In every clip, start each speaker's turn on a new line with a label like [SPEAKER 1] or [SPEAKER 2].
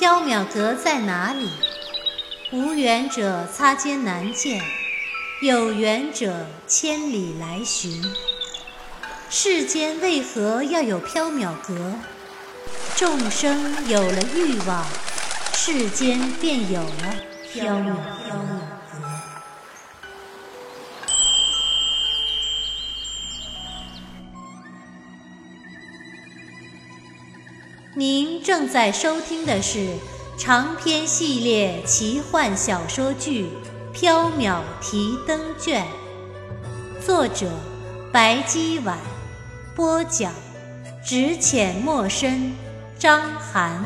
[SPEAKER 1] 缥缈阁在哪里？无缘者擦肩难见，有缘者千里来寻。世间为何要有缥缈阁？众生有了欲望，世间便有了缥缈您正在收听的是长篇系列奇幻小说剧《缥缈提灯卷》，作者白姬婉，播讲只浅墨深，张涵。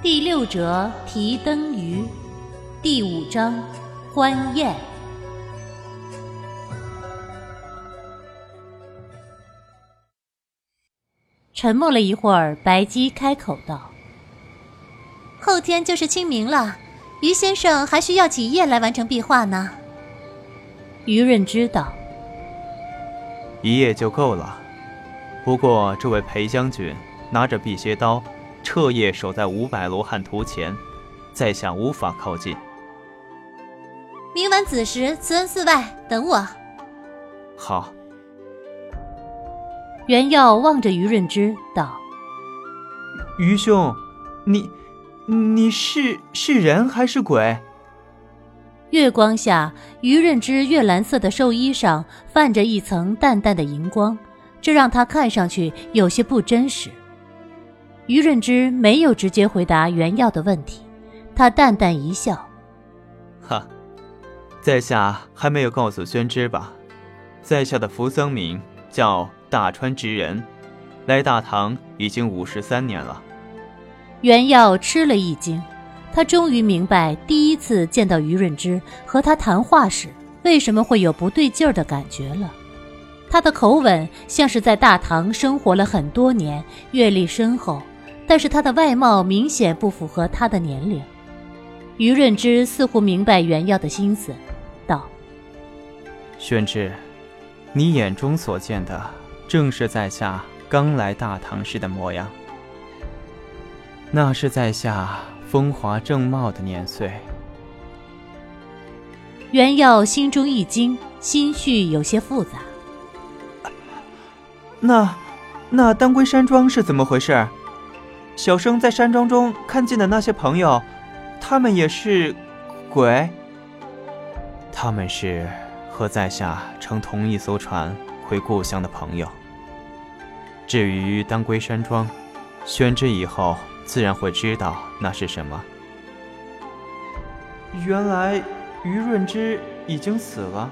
[SPEAKER 1] 第六折提灯鱼，第五章欢宴。沉默了一会儿，白姬开口道：“后天就是清明了，于先生还需要几夜来完成壁画呢？”于润知道：“
[SPEAKER 2] 一夜就够了。不过这位裴将军拿着辟邪刀，彻夜守在五百罗汉图前，在下无法靠近。
[SPEAKER 1] 明晚子时，慈恩寺外等我。”
[SPEAKER 2] 好。
[SPEAKER 1] 袁耀望着于润之道：“
[SPEAKER 3] 于兄，你，你是是人还是鬼？”
[SPEAKER 1] 月光下，于润之月蓝色的寿衣上泛着一层淡淡的银光，这让他看上去有些不真实。于润之没有直接回答袁耀的问题，他淡淡一笑：“
[SPEAKER 2] 哈，在下还没有告诉宣之吧？在下的扶僧名叫。”大川之人，来大唐已经五十三年了。
[SPEAKER 1] 袁耀吃了一惊，他终于明白第一次见到于润之和他谈话时为什么会有不对劲儿的感觉了。他的口吻像是在大唐生活了很多年，阅历深厚，但是他的外貌明显不符合他的年龄。于润之似乎明白袁耀的心思，道：“
[SPEAKER 2] 宣之，你眼中所见的。”正是在下刚来大唐时的模样，那是在下风华正茂的年岁。
[SPEAKER 1] 袁耀心中一惊，心绪有些复杂。
[SPEAKER 3] 那，那丹归山庄是怎么回事？小生在山庄中看见的那些朋友，他们也是鬼？
[SPEAKER 2] 他们是和在下乘同一艘船。回故乡的朋友。至于当归山庄，宣之以后自然会知道那是什么。
[SPEAKER 3] 原来于润之已经死了。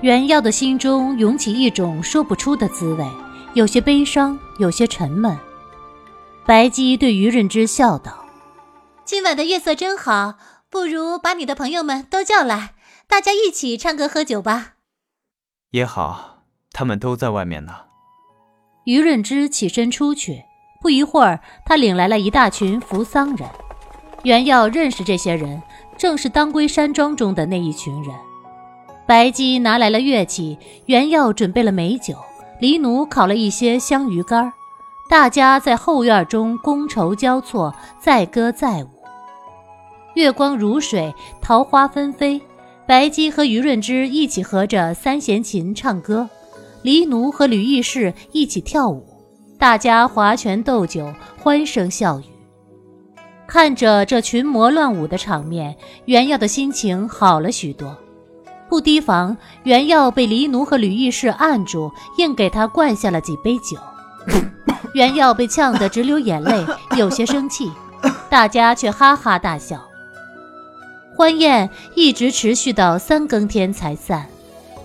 [SPEAKER 1] 袁耀的心中涌起一种说不出的滋味，有些悲伤，有些沉闷。白姬对于润之笑道：“今晚的月色真好，不如把你的朋友们都叫来，大家一起唱歌喝酒吧。”
[SPEAKER 2] 也好，他们都在外面呢。
[SPEAKER 1] 于润之起身出去，不一会儿，他领来了一大群扶桑人。袁耀认识这些人，正是当归山庄中的那一群人。白姬拿来了乐器，袁耀准备了美酒，黎奴烤了一些香鱼干大家在后院中觥筹交错，载歌载舞。月光如水，桃花纷飞。白姬和于润之一起合着三弦琴唱歌，黎奴和吕义士一起跳舞，大家划拳斗酒，欢声笑语。看着这群魔乱舞的场面，袁耀的心情好了许多。不提防，袁耀被黎奴和吕义士按住，硬给他灌下了几杯酒。袁耀被呛得直流眼泪，有些生气，大家却哈哈大笑。欢宴一直持续到三更天才散，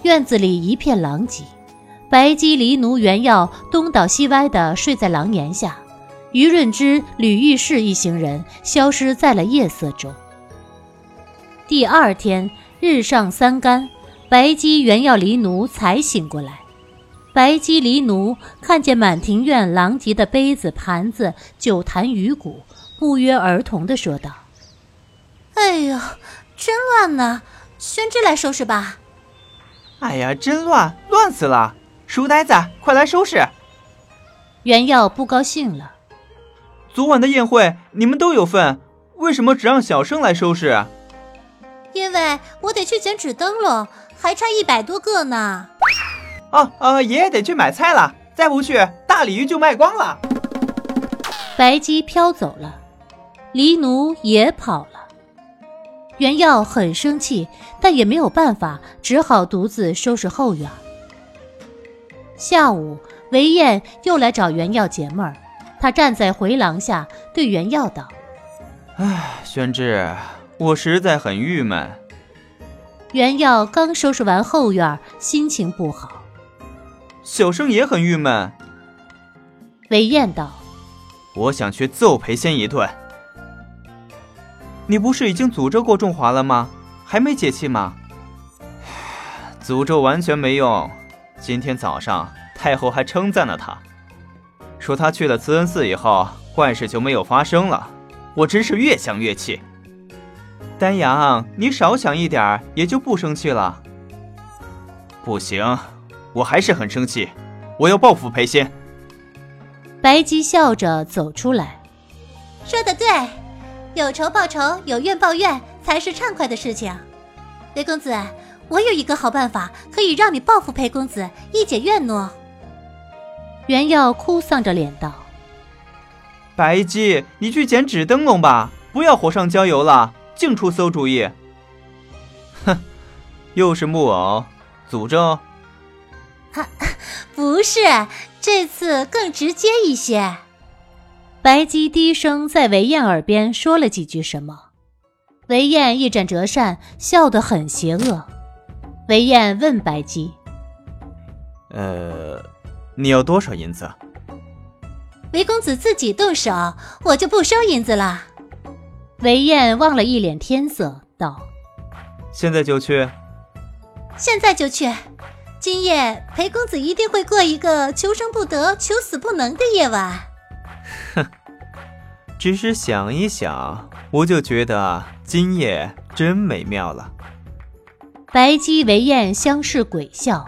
[SPEAKER 1] 院子里一片狼藉。白姬、黎奴、袁耀东倒西歪地睡在廊檐下，于润之、吕玉氏一行人消失在了夜色中。第二天日上三竿，白姬、袁耀、离奴才醒过来。白姬、离奴看见满庭院狼藉的杯子、盘子、酒坛、鱼骨，不约而同地说道。哎呦，真乱呐！宣之来收拾吧。
[SPEAKER 3] 哎呀，真乱，乱死了！书呆子，快来收拾！
[SPEAKER 1] 袁耀不高兴了。
[SPEAKER 3] 昨晚的宴会你们都有份，为什么只让小生来收拾？
[SPEAKER 1] 因为我得去捡纸灯笼，还差一百多个呢。
[SPEAKER 3] 啊啊！爷爷得去买菜了，再不去大鲤鱼就卖光了。
[SPEAKER 1] 白鸡飘走了，狸奴也跑了。袁耀很生气，但也没有办法，只好独自收拾后院。下午，韦燕又来找袁耀解闷儿。他站在回廊下，对袁耀道：“
[SPEAKER 3] 唉，宣志，我实在很郁闷。”
[SPEAKER 1] 袁耀刚收拾完后院，心情不好。
[SPEAKER 3] 小生也很郁闷。
[SPEAKER 1] 韦燕道：“
[SPEAKER 3] 我想去揍裴仙一顿。你不是已经诅咒过仲华了吗？还没解气吗？”诅咒完全没用。今天早上太后还称赞了他。说他去了慈恩寺以后，坏事就没有发生了。我真是越想越气。丹阳，你少想一点，也就不生气了。不行，我还是很生气。我要报复裴仙。
[SPEAKER 1] 白姬笑着走出来，说的对，有仇报仇，有怨报怨，才是畅快的事情。裴公子，我有一个好办法，可以让你报复裴公子，一解怨怒。袁耀哭丧着脸道：“
[SPEAKER 3] 白姬，你去捡纸灯笼吧，不要火上浇油了，净出馊主意。”哼，又是木偶诅咒？
[SPEAKER 1] 啊，不是，这次更直接一些。白姬低声在韦燕耳边说了几句什么，韦燕一展折扇，笑得很邪恶。韦燕问白姬：“
[SPEAKER 3] 呃。”你要多少银子？
[SPEAKER 1] 韦公子自己动手，我就不收银子了。韦燕望了一脸天色，道：“
[SPEAKER 3] 现在就去。”“
[SPEAKER 1] 现在就去。”今夜裴公子一定会过一个求生不得、求死不能的夜晚。
[SPEAKER 3] 哼，只是想一想，我就觉得今夜真美妙了。
[SPEAKER 1] 白姬、为燕相视鬼笑。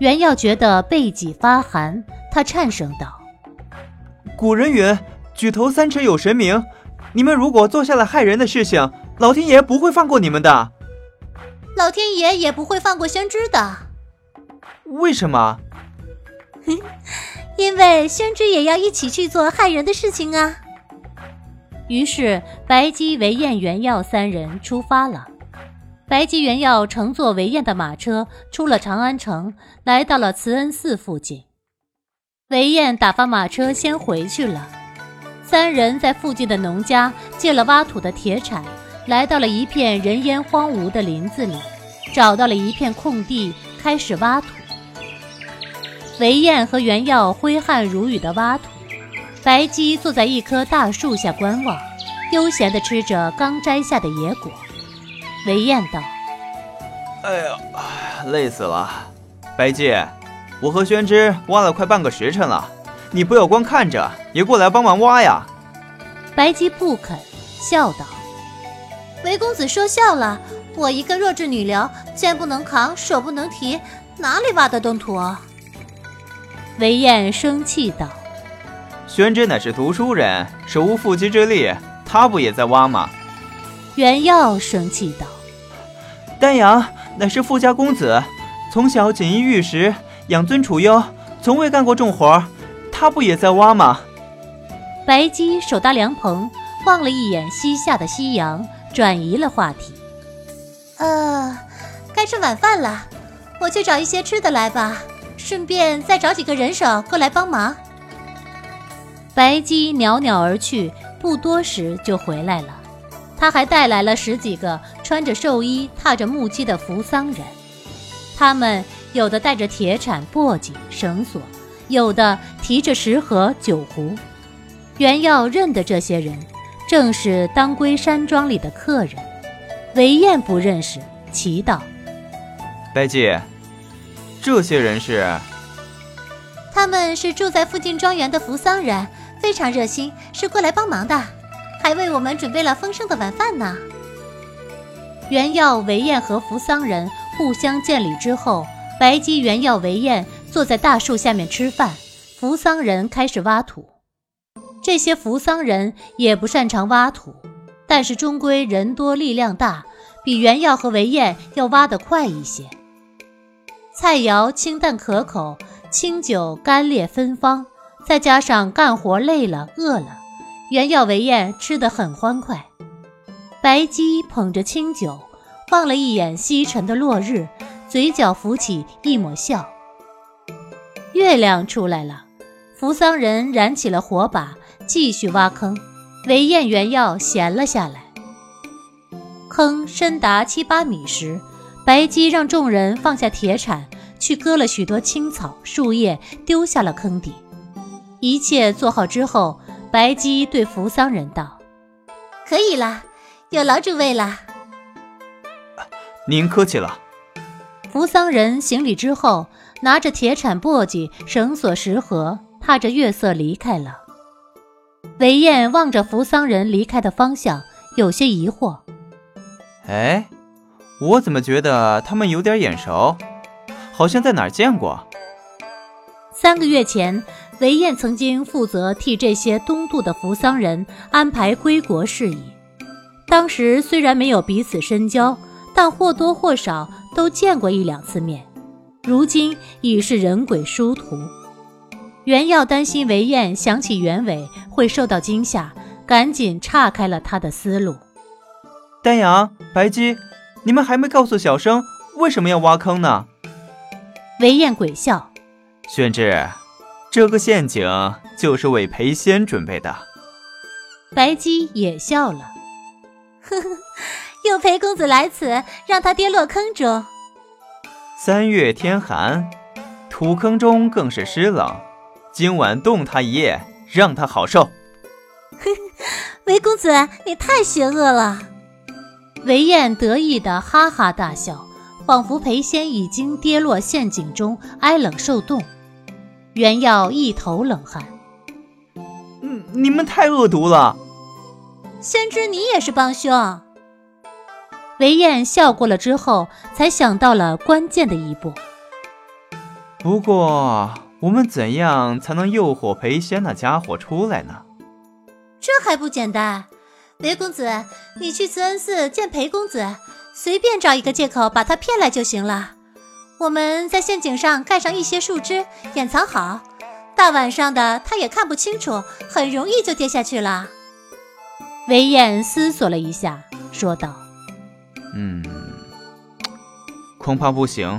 [SPEAKER 1] 袁耀觉得背脊发寒，他颤声道：“
[SPEAKER 3] 古人云，举头三尺有神明。你们如果做下了害人的事情，老天爷不会放过你们的。
[SPEAKER 1] 老天爷也不会放过宣之的。
[SPEAKER 3] 为什么？
[SPEAKER 1] 因为宣之也要一起去做害人的事情啊。”于是，白姬、韦燕、袁耀三人出发了。白姬元耀乘坐韦燕的马车出了长安城，来到了慈恩寺附近。韦燕打发马车先回去了。三人在附近的农家借了挖土的铁铲，来到了一片人烟荒芜的林子里，找到了一片空地，开始挖土。韦燕和元耀挥汗如雨地挖土，白姬坐在一棵大树下观望，悠闲地吃着刚摘下的野果。韦燕道：“
[SPEAKER 3] 哎呀，累死了！白姬，我和宣之挖了快半个时辰了，你不要光看着，也过来帮忙挖呀。”
[SPEAKER 1] 白姬不肯，笑道：“韦公子说笑了，我一个弱智女流，肩不能扛，手不能提，哪里挖得动土？”韦燕生气道：“
[SPEAKER 3] 宣之乃是读书人，手无缚鸡之力，他不也在挖吗？”
[SPEAKER 1] 袁耀生气道：“
[SPEAKER 3] 丹阳乃是富家公子，从小锦衣玉食，养尊处优，从未干过重活，他不也在挖吗？”
[SPEAKER 1] 白姬手搭凉棚，望了一眼西下的夕阳，转移了话题：“呃，该吃晚饭了，我去找一些吃的来吧，顺便再找几个人手过来帮忙。”白鸡袅袅而去，不多时就回来了。他还带来了十几个穿着寿衣、踏着木屐的扶桑人，他们有的带着铁铲、簸箕、绳索，有的提着食盒、酒壶。袁耀认得这些人，正是当归山庄里的客人。韦燕不认识，奇道：“
[SPEAKER 3] 白姬，这些人是？
[SPEAKER 1] 他们是住在附近庄园的扶桑人，非常热心，是过来帮忙的。”还为我们准备了丰盛的晚饭呢。袁耀、韦燕和扶桑人互相见礼之后，白姬、袁耀、韦燕坐在大树下面吃饭，扶桑人开始挖土。这些扶桑人也不擅长挖土，但是终归人多力量大，比袁耀和韦燕要挖得快一些。菜肴清淡可口，清酒干冽芬芳，再加上干活累了饿了，袁耀韦燕吃得很欢快。白姬捧着清酒，望了一眼西沉的落日，嘴角浮起一抹笑。月亮出来了，扶桑人燃起了火把，继续挖坑。韦燕、原药闲了下来。坑深达七八米时，白姬让众人放下铁铲，去割了许多青草、树叶，丢下了坑底。一切做好之后，白姬对扶桑人道：“
[SPEAKER 4] 可以了，有劳诸位了。”
[SPEAKER 3] 您客气了。
[SPEAKER 1] 扶桑人行礼之后。拿着铁铲、簸箕、绳索、石盒，踏着月色离开了。韦燕望着扶桑人离开的方向，有些疑惑：“
[SPEAKER 3] 哎，我怎么觉得他们有点眼熟？好像在哪儿见过。”
[SPEAKER 1] 三个月前，韦燕曾经负责替这些东渡的扶桑人安排归国事宜。当时虽然没有彼此深交，但或多或少都见过一两次面。如今已是人鬼殊途，袁耀担心韦燕想起袁伟会受到惊吓，赶紧岔开了他的思路。
[SPEAKER 3] 丹阳、白姬，你们还没告诉小生为什么要挖坑呢？
[SPEAKER 1] 韦燕鬼笑：“
[SPEAKER 3] 宣志，这个陷阱就是为裴仙准备的。”
[SPEAKER 1] 白姬也笑了：“
[SPEAKER 4] 呵呵，有裴公子来此，让他跌落坑中。”
[SPEAKER 3] 三月天寒，土坑中更是湿冷。今晚冻他一夜，让他好受。
[SPEAKER 4] 呵 呵韦公子，你太邪恶了！
[SPEAKER 1] 韦燕得意的哈哈大笑，仿佛裴仙已经跌落陷阱中，挨冷受冻。袁耀一头冷汗。
[SPEAKER 3] 嗯，你们太恶毒了。
[SPEAKER 4] 先知，你也是帮凶。
[SPEAKER 1] 韦燕笑过了之后，才想到了关键的一步。
[SPEAKER 3] 不过，我们怎样才能诱惑裴仙那家伙出来呢？
[SPEAKER 4] 这还不简单，韦公子，你去慈恩寺见裴公子，随便找一个借口把他骗来就行了。我们在陷阱上盖上一些树枝，掩藏好，大晚上的他也看不清楚，很容易就跌下去了。
[SPEAKER 1] 韦燕思索了一下，说道。
[SPEAKER 3] 嗯，恐怕不行。